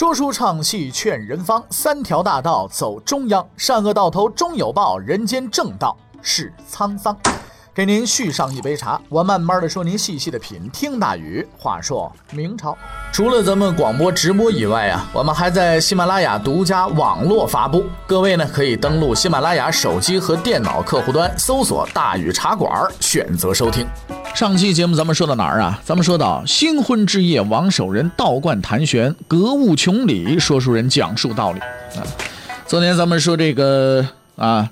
说书唱戏劝人方，三条大道走中央，善恶到头终有报，人间正道是沧桑。给您续上一杯茶，我慢慢的说，您细细的品。听大禹话说明朝，除了咱们广播直播以外啊，我们还在喜马拉雅独家网络发布。各位呢，可以登录喜马拉雅手机和电脑客户端，搜索“大禹茶馆”，选择收听。上期节目咱们说到哪儿啊？咱们说到新婚之夜，王守仁道观谈玄，格物穷理，说书人讲述道理啊。昨天咱们说这个啊，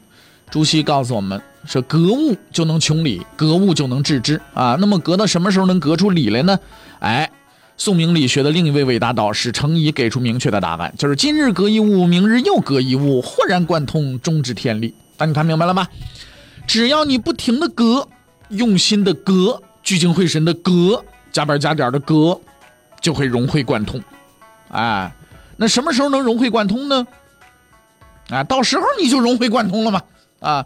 朱熹告诉我们。说格物就能穷理，格物就能致知啊。那么格到什么时候能格出理来呢？哎，宋明理学的另一位伟大导师程颐给出明确的答案，就是今日格一物，明日又格一物，豁然贯通，终知天理。那你看明白了吗？只要你不停的格，用心的格，聚精会神的格，加班加点的格，就会融会贯通。哎，那什么时候能融会贯通呢？啊，到时候你就融会贯通了嘛。啊。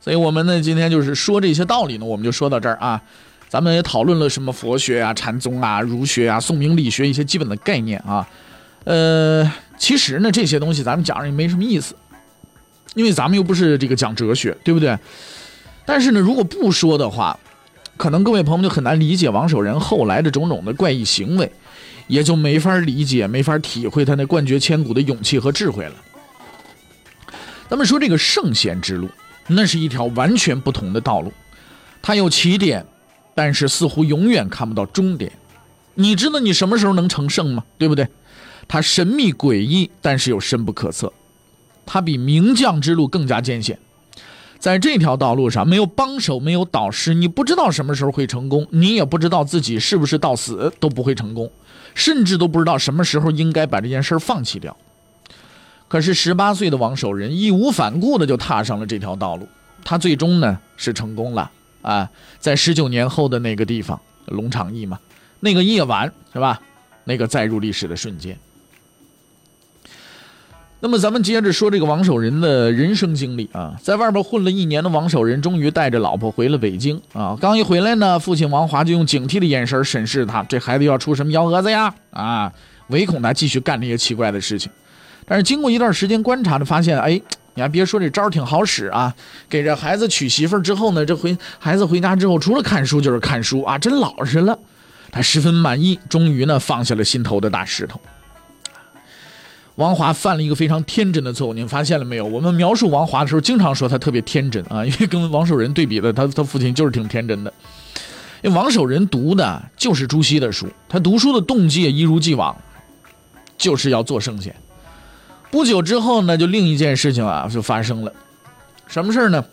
所以我们呢，今天就是说这些道理呢，我们就说到这儿啊。咱们也讨论了什么佛学啊、禅宗啊、儒学啊、宋明理学一些基本的概念啊。呃，其实呢，这些东西咱们讲着也没什么意思，因为咱们又不是这个讲哲学，对不对？但是呢，如果不说的话，可能各位朋友就很难理解王守仁后来的种种的怪异行为，也就没法理解、没法体会他那冠绝千古的勇气和智慧了。咱们说这个圣贤之路。那是一条完全不同的道路，它有起点，但是似乎永远看不到终点。你知道你什么时候能成圣吗？对不对？它神秘诡异，但是又深不可测。它比名将之路更加艰险。在这条道路上，没有帮手，没有导师，你不知道什么时候会成功，你也不知道自己是不是到死都不会成功，甚至都不知道什么时候应该把这件事放弃掉。可是十八岁的王守仁义无反顾的就踏上了这条道路，他最终呢是成功了啊！在十九年后的那个地方，龙场驿嘛，那个夜晚是吧？那个载入历史的瞬间。那么咱们接着说这个王守仁的人生经历啊，在外边混了一年的王守仁，终于带着老婆回了北京啊。刚一回来呢，父亲王华就用警惕的眼神审视他，这孩子要出什么幺蛾子呀？啊，唯恐他继续干那些奇怪的事情。但是经过一段时间观察呢，发现，哎，你还别说，这招挺好使啊！给这孩子娶媳妇之后呢，这回孩子回家之后，除了看书就是看书啊，真老实了。他十分满意，终于呢放下了心头的大石头。王华犯了一个非常天真的错误，您发现了没有？我们描述王华的时候，经常说他特别天真啊，因为跟王守仁对比的，他他父亲就是挺天真的。因为王守仁读的就是朱熹的书，他读书的动机也一如既往，就是要做圣贤。不久之后呢，就另一件事情啊就发生了，什么事呢？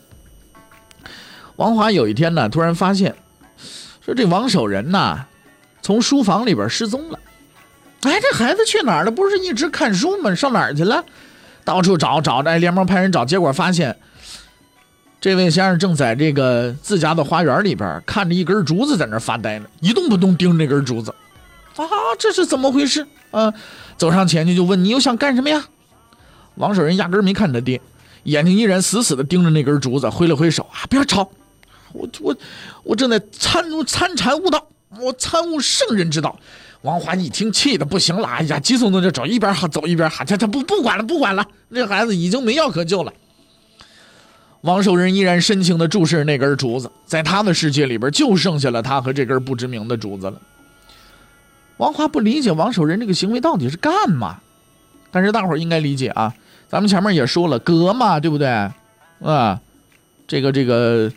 王华有一天呢，突然发现，说这王守仁呐，从书房里边失踪了。哎，这孩子去哪儿了？不是一直看书吗？上哪儿去了？到处找找着，连忙派人找，结果发现，这位先生正在这个自家的花园里边看着一根竹子，在那发呆呢，一动不动盯着那根竹子。啊，这是怎么回事？啊，走上前去就问：“你又想干什么呀？”王守仁压根没看他爹，眼睛依然死死地盯着那根竹子，挥了挥手啊，不要吵，我我我正在参参禅悟道，我参悟圣人之道。王华一听，气的不行了，哎呀，急匆匆就走，一边走一边喊，他他不不管了，不管了，这孩子已经没药可救了。王守仁依然深情地注视那根竹子，在他的世界里边，就剩下了他和这根不知名的竹子了。王华不理解王守仁这个行为到底是干嘛，但是大伙儿应该理解啊。咱们前面也说了，格嘛，对不对？啊，这个这个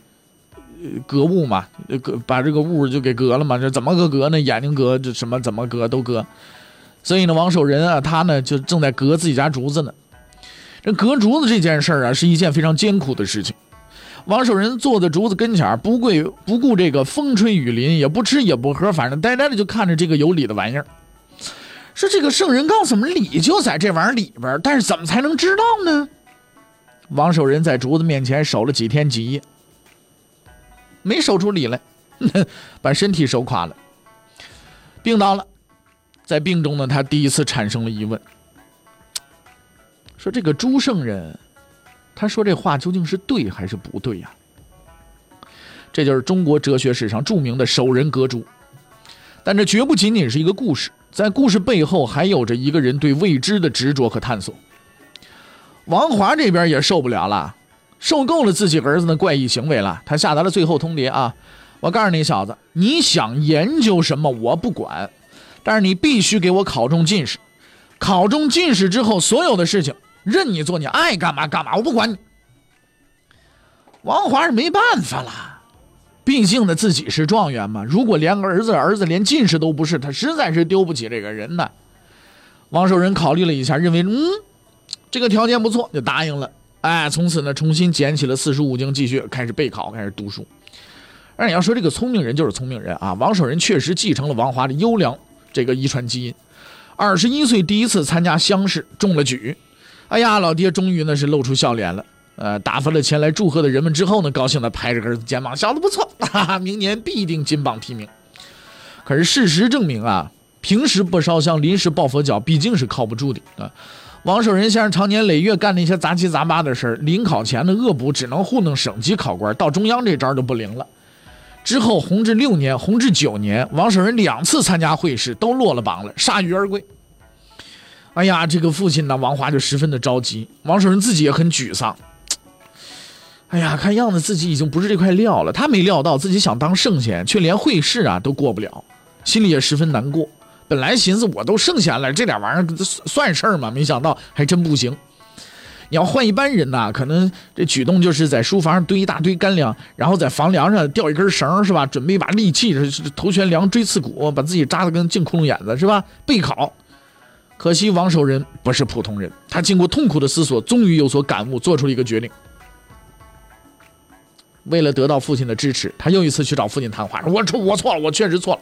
格物嘛，格把这个物就给格了嘛。这怎么个格呢？眼睛格，这什么怎么格都格。所以呢，王守仁啊，他呢就正在格自己家竹子呢。这格竹子这件事儿啊，是一件非常艰苦的事情。王守仁坐在竹子跟前不顾不顾这个风吹雨淋，也不吃也不喝，反正呆呆的就看着这个有理的玩意儿。说这个圣人告诉我们，理就在这玩意儿里边，但是怎么才能知道呢？王守仁在竹子面前守了几天几夜，没守出理来，把身体守垮了，病倒了。在病中呢，他第一次产生了疑问：说这个朱圣人，他说这话究竟是对还是不对呀？这就是中国哲学史上著名的守人格诛。但这绝不仅仅是一个故事，在故事背后还有着一个人对未知的执着和探索。王华这边也受不了了，受够了自己儿子的怪异行为了，他下达了最后通牒啊！我告诉你小子，你想研究什么我不管，但是你必须给我考中进士。考中进士之后，所有的事情任你做，你爱干嘛干嘛，我不管你。王华是没办法了，毕竟呢自己是状元嘛。如果连个儿子儿子连进士都不是，他实在是丢不起这个人呢。王守仁考虑了一下，认为嗯，这个条件不错，就答应了。哎，从此呢重新捡起了四书五经，继续开始备考，开始读书。而你要说这个聪明人就是聪明人啊，王守仁确实继承了王华的优良这个遗传基因。二十一岁第一次参加乡试中了举，哎呀，老爹终于呢是露出笑脸了。呃，打发了前来祝贺的人们之后呢，高兴地拍着儿子肩膀，小子不错，哈哈，明年必定金榜题名。可是事实证明啊，平时不烧香，临时抱佛脚，毕竟是靠不住的啊。王守仁先生常年累月干那些杂七杂八的事儿，临考前的恶补只能糊弄省级考官，到中央这招就不灵了。之后弘治六年、弘治九年，王守仁两次参加会试都落了榜了，铩羽而归。哎呀，这个父亲呢，王华就十分的着急，王守仁自己也很沮丧。哎呀，看样子自己已经不是这块料了。他没料到自己想当圣贤，却连会试啊都过不了，心里也十分难过。本来寻思我都圣贤了，这点玩意儿算事儿吗？没想到还真不行。你要换一般人呐，可能这举动就是在书房上堆一大堆干粮，然后在房梁上吊一根绳，是吧？准备一把利器，头悬梁锥刺股，把自己扎得跟进窟窿眼子，是吧？备考。可惜王守仁不是普通人，他经过痛苦的思索，终于有所感悟，做出了一个决定。为了得到父亲的支持，他又一次去找父亲谈话。我错，我错了，我确实错了。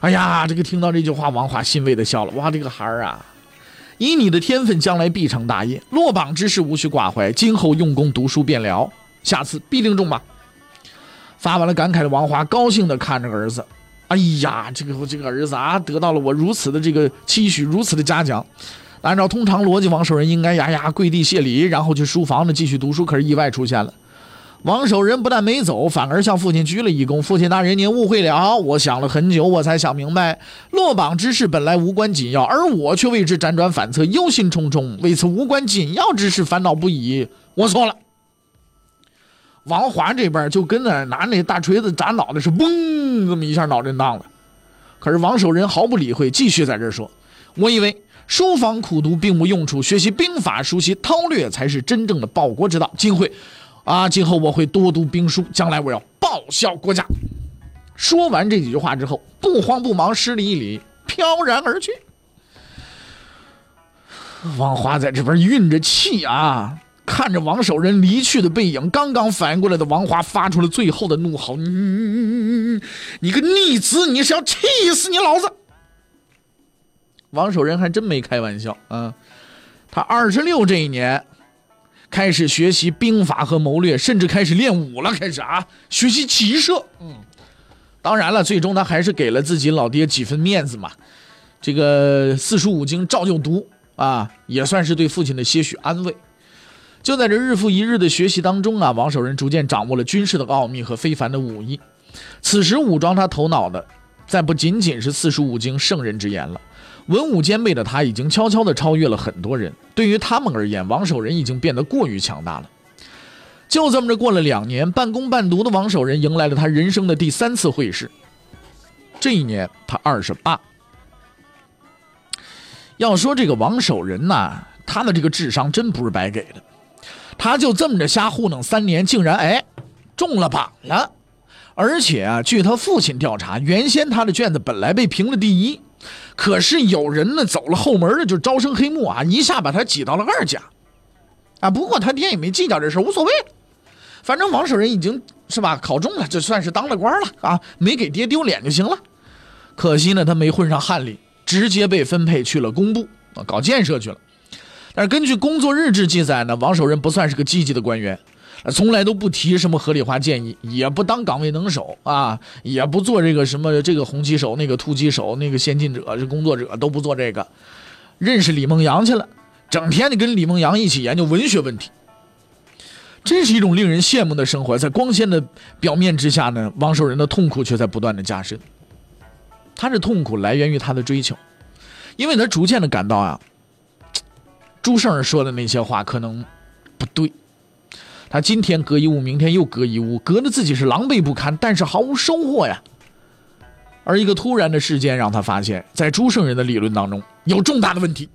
哎呀，这个听到这句话，王华欣慰的笑了。哇，这个孩儿啊，以你的天分，将来必成大业。落榜之事无需挂怀，今后用功读书便了，下次必定中榜。发完了感慨的王华高兴的看着儿子。哎呀，这个这个儿子啊，得到了我如此的这个期许，如此的嘉奖。按照通常逻辑，王守仁应该呀呀跪地谢礼，然后去书房呢继续读书。可是意外出现了。王守仁不但没走，反而向父亲鞠了一躬。父亲大人，您误会了。我想了很久，我才想明白，落榜之事本来无关紧要，而我却为之辗转反侧，忧心忡忡，为此无关紧要之事烦恼不已。我错了。王华这边就跟那拿那大锤子砸脑袋是嘣这么一下脑震荡了。可是王守仁毫不理会，继续在这说：“我以为书房苦读并无用处，学习兵法、熟悉韬略才是真正的报国之道。今会。”啊！今后我会多读兵书，将来我要报效国家。说完这几句话之后，不慌不忙施礼一礼，飘然而去。王华在这边运着气啊，看着王守仁离去的背影，刚刚反应过来的王华发出了最后的怒吼：“你你个逆子，你是要气死你老子！”王守仁还真没开玩笑啊，他二十六这一年。开始学习兵法和谋略，甚至开始练武了。开始啊，学习骑射。嗯，当然了，最终他还是给了自己老爹几分面子嘛。这个四书五经照旧读啊，也算是对父亲的些许安慰。就在这日复一日的学习当中啊，王守仁逐渐掌握了军事的奥秘和非凡的武艺。此时武装他头脑的，再不仅仅是四书五经圣人之言了。文武兼备的他，已经悄悄地超越了很多人。对于他们而言，王守仁已经变得过于强大了。就这么着过了两年，半工半读的王守仁迎来了他人生的第三次会试。这一年他二十八。要说这个王守仁呐，他的这个智商真不是白给的。他就这么着瞎糊弄三年，竟然哎中了榜了。而且啊，据他父亲调查，原先他的卷子本来被评了第一。可是有人呢走了后门的，就招生黑幕啊，一下把他挤到了二甲，啊，不过他爹也没计较这事，无所谓，反正王守仁已经是吧考中了，就算是当了官了啊，没给爹丢脸就行了。可惜呢，他没混上翰林，直接被分配去了工部啊，搞建设去了。但是根据工作日志记载呢，王守仁不算是个积极的官员。从来都不提什么合理化建议，也不当岗位能手啊，也不做这个什么这个红旗手、那个突击手、那个先进者、这工作者都不做这个。认识李梦阳去了，整天的跟李梦阳一起研究文学问题，真是一种令人羡慕的生活。在光鲜的表面之下呢，王守仁的痛苦却在不断的加深。他的痛苦来源于他的追求，因为他逐渐的感到啊，朱圣人说的那些话可能不对。他今天割一物，明天又割一物，割的自己是狼狈不堪，但是毫无收获呀。而一个突然的事件让他发现，在朱圣人的理论当中有重大的问题。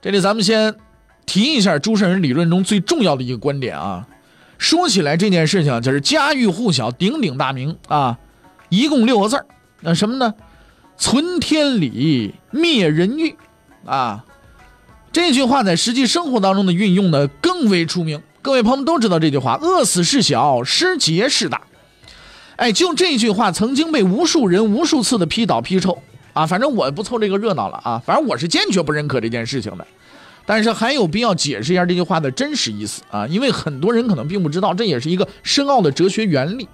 这里咱们先提一下朱圣人理论中最重要的一个观点啊。说起来这件事情就是家喻户晓、鼎鼎大名啊，一共六个字那什么呢？存天理，灭人欲啊。这句话在实际生活当中的运用呢更为出名。各位朋友们都知道这句话：饿死事小，失节事大。哎，就这句话曾经被无数人无数次的批倒批臭啊！反正我不凑这个热闹了啊！反正我是坚决不认可这件事情的。但是还有必要解释一下这句话的真实意思啊，因为很多人可能并不知道，这也是一个深奥的哲学原理。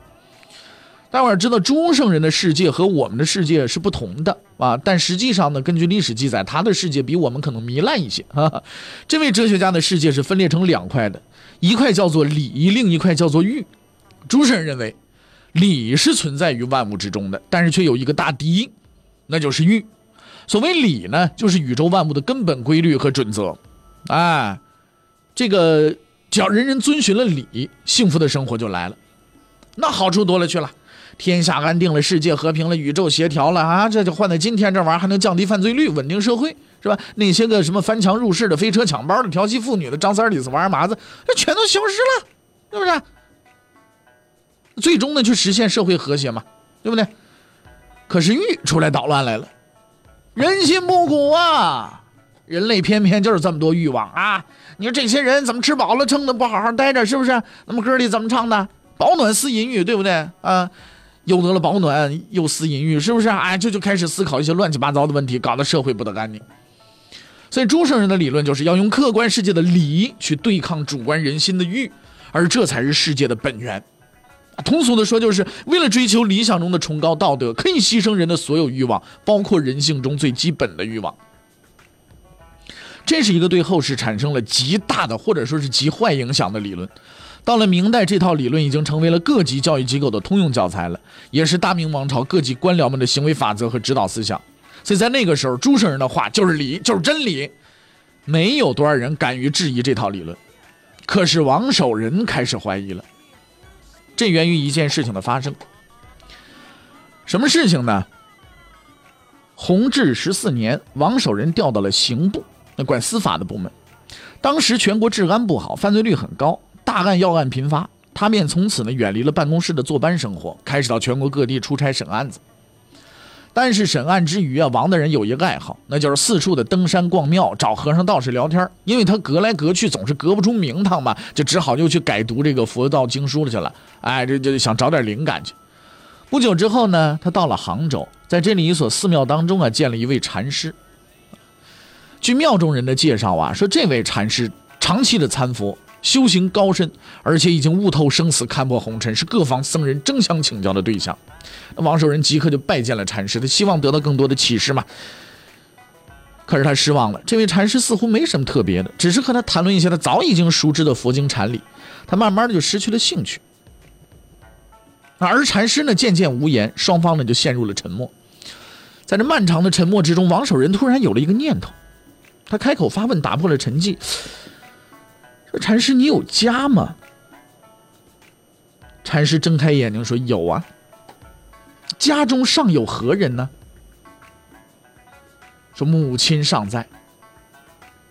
大伙儿知道，朱圣人的世界和我们的世界是不同的啊，但实际上呢，根据历史记载，他的世界比我们可能糜烂一些。这位哲学家的世界是分裂成两块的，一块叫做理，另一块叫做欲。朱圣人认为，理是存在于万物之中的，但是却有一个大敌，那就是欲。所谓理呢，就是宇宙万物的根本规律和准则，哎，这个只要人人遵循了理，幸福的生活就来了，那好处多了去了，天下安定了，世界和平了，宇宙协调了啊，这就换在今天这玩意儿还能降低犯罪率，稳定社会，是吧？那些个什么翻墙入室的、飞车抢包的、调戏妇女的、张三李四王二麻子，这全都消失了，是不是？最终呢，去实现社会和谐嘛，对不对？可是欲出来捣乱来了。人心不古啊！人类偏偏就是这么多欲望啊！你说这些人怎么吃饱了撑的不好好待着，是不是？那么歌里怎么唱的？保暖思淫欲，对不对啊？又得了保暖，又思淫欲，是不是？哎，这就开始思考一些乱七八糟的问题，搞得社会不得干净。所以朱圣人的理论就是要用客观世界的理去对抗主观人心的欲，而这才是世界的本源。通俗的说，就是为了追求理想中的崇高道德，可以牺牲人的所有欲望，包括人性中最基本的欲望。这是一个对后世产生了极大的或者说是极坏影响的理论。到了明代，这套理论已经成为了各级教育机构的通用教材了，也是大明王朝各级官僚们的行为法则和指导思想。所以在那个时候，朱圣人的话就是理，就是真理，没有多少人敢于质疑这套理论。可是王守仁开始怀疑了。这源于一件事情的发生。什么事情呢？弘治十四年，王守仁调到了刑部，那管司法的部门。当时全国治安不好，犯罪率很高，大案要案频发，他便从此呢远离了办公室的坐班生活，开始到全国各地出差审案子。但是审案之余啊，王大人有一个爱好，那就是四处的登山逛庙，找和尚道士聊天。因为他隔来隔去总是隔不出名堂嘛，就只好又去改读这个佛道经书了去了。哎，这就想找点灵感去。不久之后呢，他到了杭州，在这里一所寺庙当中啊，见了一位禅师。据庙中人的介绍啊，说这位禅师长期的参佛。修行高深，而且已经悟透生死，看破红尘，是各方僧人争相请教的对象。王守仁即刻就拜见了禅师，他希望得到更多的启示嘛。可是他失望了，这位禅师似乎没什么特别的，只是和他谈论一些他早已经熟知的佛经禅理，他慢慢的就失去了兴趣。而禅师呢，渐渐无言，双方呢就陷入了沉默。在这漫长的沉默之中，王守仁突然有了一个念头，他开口发问，打破了沉寂。说禅师，你有家吗？禅师睁开眼睛说：“有啊。”家中尚有何人呢？说母亲尚在。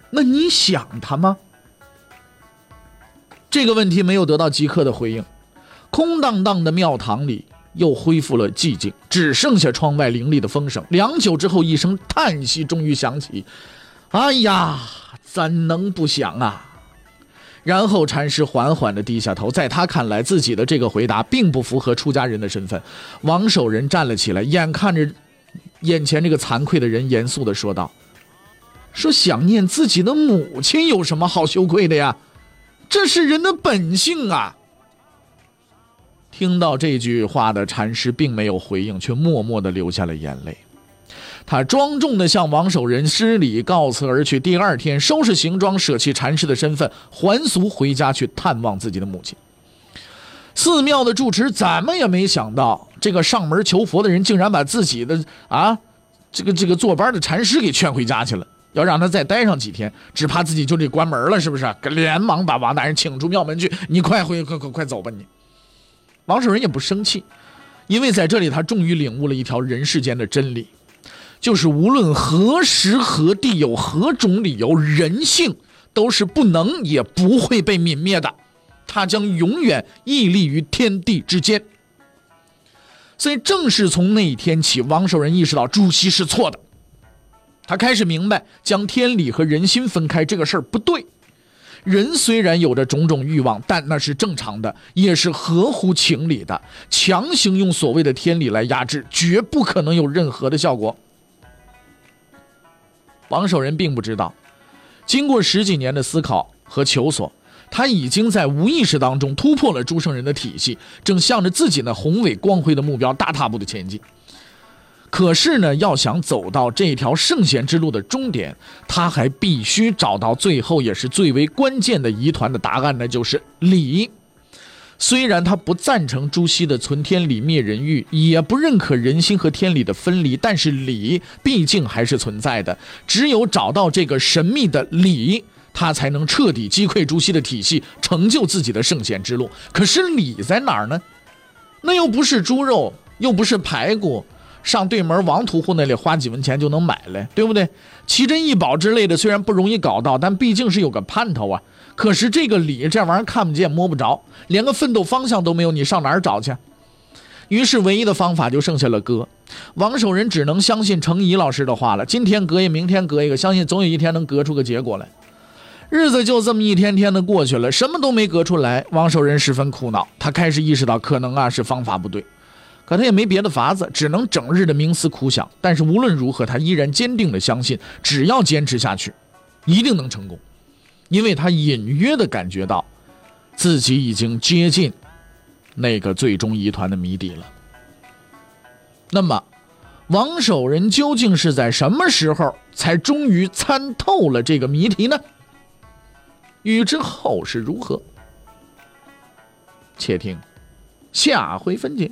那你想他吗？这个问题没有得到即刻的回应。空荡荡的庙堂里又恢复了寂静，只剩下窗外凌厉的风声。良久之后，一声叹息终于响起：“哎呀，怎能不想啊！”然后禅师缓缓地低下头，在他看来，自己的这个回答并不符合出家人的身份。王守仁站了起来，眼看着眼前这个惭愧的人，严肃地说道：“说想念自己的母亲有什么好羞愧的呀？这是人的本性啊！”听到这句话的禅师并没有回应，却默默地流下了眼泪。他庄重地向王守仁施礼，告辞而去。第二天，收拾行装，舍弃禅师的身份，还俗回家去探望自己的母亲。寺庙的住持怎么也没想到，这个上门求佛的人竟然把自己的啊，这个这个坐班的禅师给劝回家去了，要让他再待上几天，只怕自己就得关门了，是不是？连忙把王大人请出庙门去，你快回，快快快走吧！你，王守仁也不生气，因为在这里他终于领悟了一条人世间的真理，就是无论何时何地有何种理由，人性都是不能也不会被泯灭的，它将永远屹立于天地之间。所以，正是从那一天起，王守仁意识到朱熹是错的。他开始明白，将天理和人心分开这个事儿不对。人虽然有着种种欲望，但那是正常的，也是合乎情理的。强行用所谓的天理来压制，绝不可能有任何的效果。王守仁并不知道，经过十几年的思考和求索。他已经在无意识当中突破了诸圣人的体系，正向着自己那宏伟光辉的目标大踏步的前进。可是呢，要想走到这条圣贤之路的终点，他还必须找到最后也是最为关键的疑团的答案，那就是理。虽然他不赞成朱熹的存天理灭人欲，也不认可人心和天理的分离，但是理毕竟还是存在的。只有找到这个神秘的理。他才能彻底击溃朱熹的体系，成就自己的圣贤之路。可是理在哪儿呢？那又不是猪肉，又不是排骨，上对门王屠户那里花几文钱就能买来，对不对？奇珍异宝之类的虽然不容易搞到，但毕竟是有个盼头啊。可是这个理这玩意儿看不见摸不着，连个奋斗方向都没有，你上哪儿找去？于是唯一的方法就剩下了割。王守仁只能相信程颐老师的话了。今天割一，明天割一个，相信总有一天能割出个结果来。日子就这么一天天的过去了，什么都没隔出来。王守仁十分苦恼，他开始意识到可能啊是方法不对，可他也没别的法子，只能整日的冥思苦想。但是无论如何，他依然坚定的相信，只要坚持下去，一定能成功，因为他隐约的感觉到，自己已经接近那个最终疑团的谜底了。那么，王守仁究竟是在什么时候才终于参透了这个谜题呢？欲知后事如何，且听下回分解。